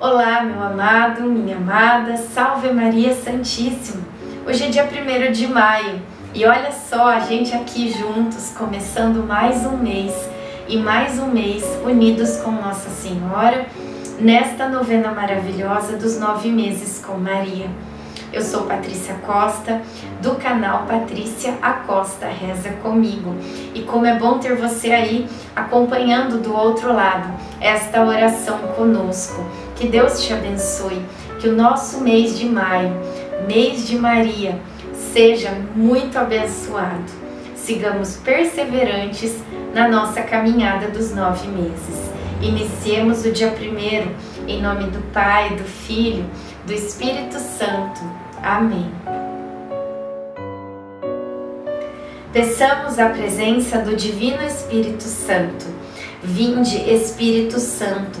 Olá, meu amado, minha amada, salve Maria Santíssima. Hoje é dia 1 de maio e olha só a gente aqui juntos, começando mais um mês e mais um mês unidos com Nossa Senhora nesta novena maravilhosa dos nove meses com Maria. Eu sou Patrícia Costa, do canal Patrícia Acosta Reza Comigo. E como é bom ter você aí acompanhando do outro lado esta oração conosco. Que Deus te abençoe, que o nosso mês de maio, mês de Maria, seja muito abençoado. Sigamos perseverantes na nossa caminhada dos nove meses. Iniciemos o dia primeiro em nome do Pai, do Filho, do Espírito Santo. Amém. Peçamos a presença do Divino Espírito Santo. Vinde, Espírito Santo,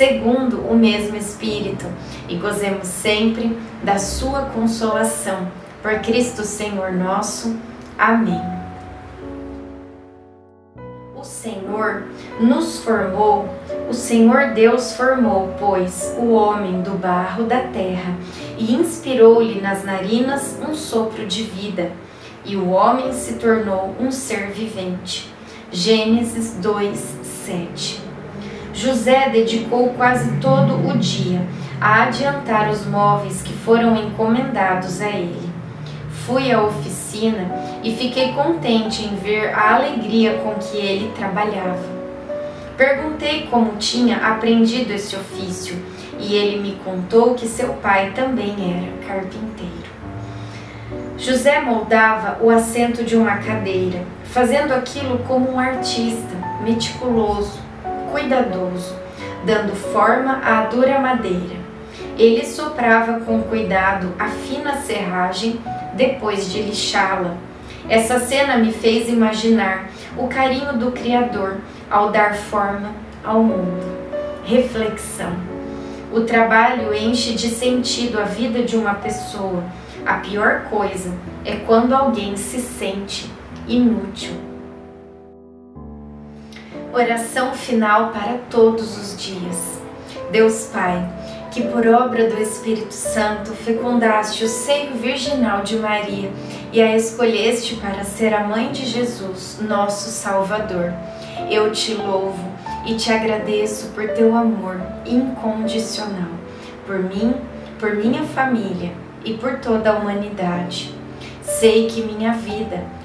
segundo o mesmo Espírito, e gozemos sempre da sua consolação. Por Cristo Senhor nosso. Amém. O Senhor nos formou, o Senhor Deus formou, pois, o homem do barro da terra e inspirou-lhe nas narinas um sopro de vida, e o homem se tornou um ser vivente. Gênesis 2, 7. José dedicou quase todo o dia a adiantar os móveis que foram encomendados a ele. Fui à oficina e fiquei contente em ver a alegria com que ele trabalhava. Perguntei como tinha aprendido esse ofício e ele me contou que seu pai também era carpinteiro. José moldava o assento de uma cadeira, fazendo aquilo como um artista, meticuloso, cuidadoso, dando forma à dura madeira. Ele soprava com cuidado a fina serragem depois de lixá-la. Essa cena me fez imaginar o carinho do Criador ao dar forma ao mundo. Reflexão. O trabalho enche de sentido a vida de uma pessoa. A pior coisa é quando alguém se sente inútil. Oração final para todos os dias. Deus Pai, que por obra do Espírito Santo fecundaste o seio virginal de Maria e a escolheste para ser a mãe de Jesus, nosso Salvador. Eu te louvo e te agradeço por teu amor incondicional, por mim, por minha família e por toda a humanidade. Sei que minha vida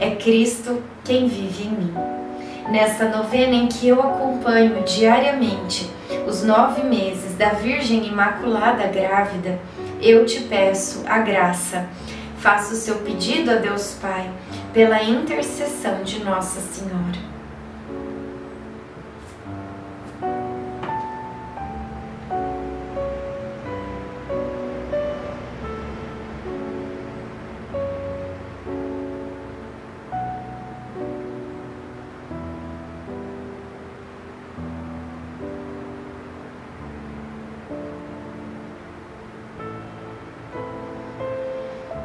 é Cristo quem vive em mim. Nessa novena em que eu acompanho diariamente os nove meses da Virgem Imaculada grávida, eu te peço a graça. Faça o seu pedido a Deus Pai pela intercessão de Nossa Senhora.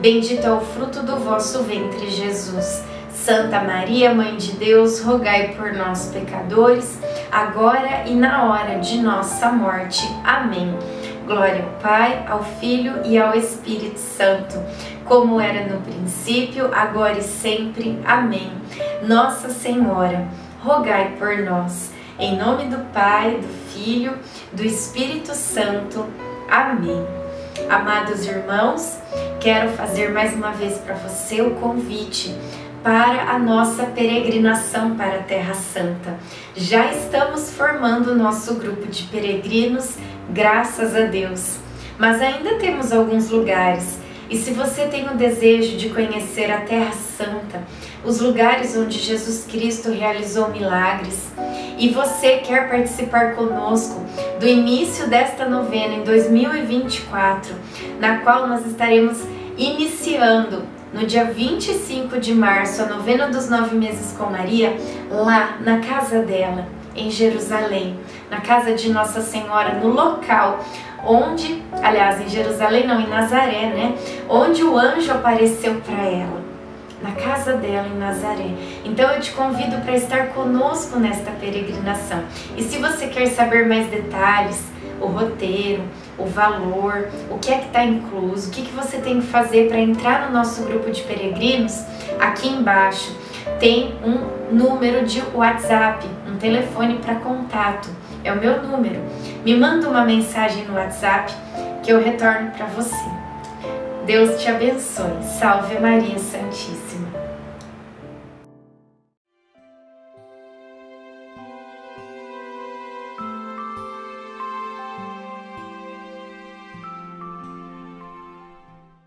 Bendito é o fruto do vosso ventre, Jesus. Santa Maria, Mãe de Deus, rogai por nós, pecadores, agora e na hora de nossa morte. Amém. Glória ao Pai, ao Filho e ao Espírito Santo, como era no princípio, agora e sempre. Amém. Nossa Senhora, rogai por nós. Em nome do Pai, do Filho, do Espírito Santo. Amém. Amados irmãos, quero fazer mais uma vez para você o convite para a nossa peregrinação para a Terra Santa. Já estamos formando o nosso grupo de peregrinos, graças a Deus. Mas ainda temos alguns lugares. E se você tem o desejo de conhecer a Terra Santa, os lugares onde Jesus Cristo realizou milagres, e você quer participar conosco do início desta novena em 2024, na qual nós estaremos iniciando no dia 25 de março a novena dos nove meses com Maria, lá na casa dela, em Jerusalém, na casa de Nossa Senhora, no local onde, aliás, em Jerusalém não, em Nazaré, né? Onde o anjo apareceu para ela na casa dela em Nazaré. Então eu te convido para estar conosco nesta peregrinação. E se você quer saber mais detalhes, o roteiro, o valor, o que é que está incluso, o que, que você tem que fazer para entrar no nosso grupo de peregrinos, aqui embaixo tem um número de WhatsApp, um telefone para contato. É o meu número. Me manda uma mensagem no WhatsApp que eu retorno para você. Deus te abençoe. Salve Maria Santíssima.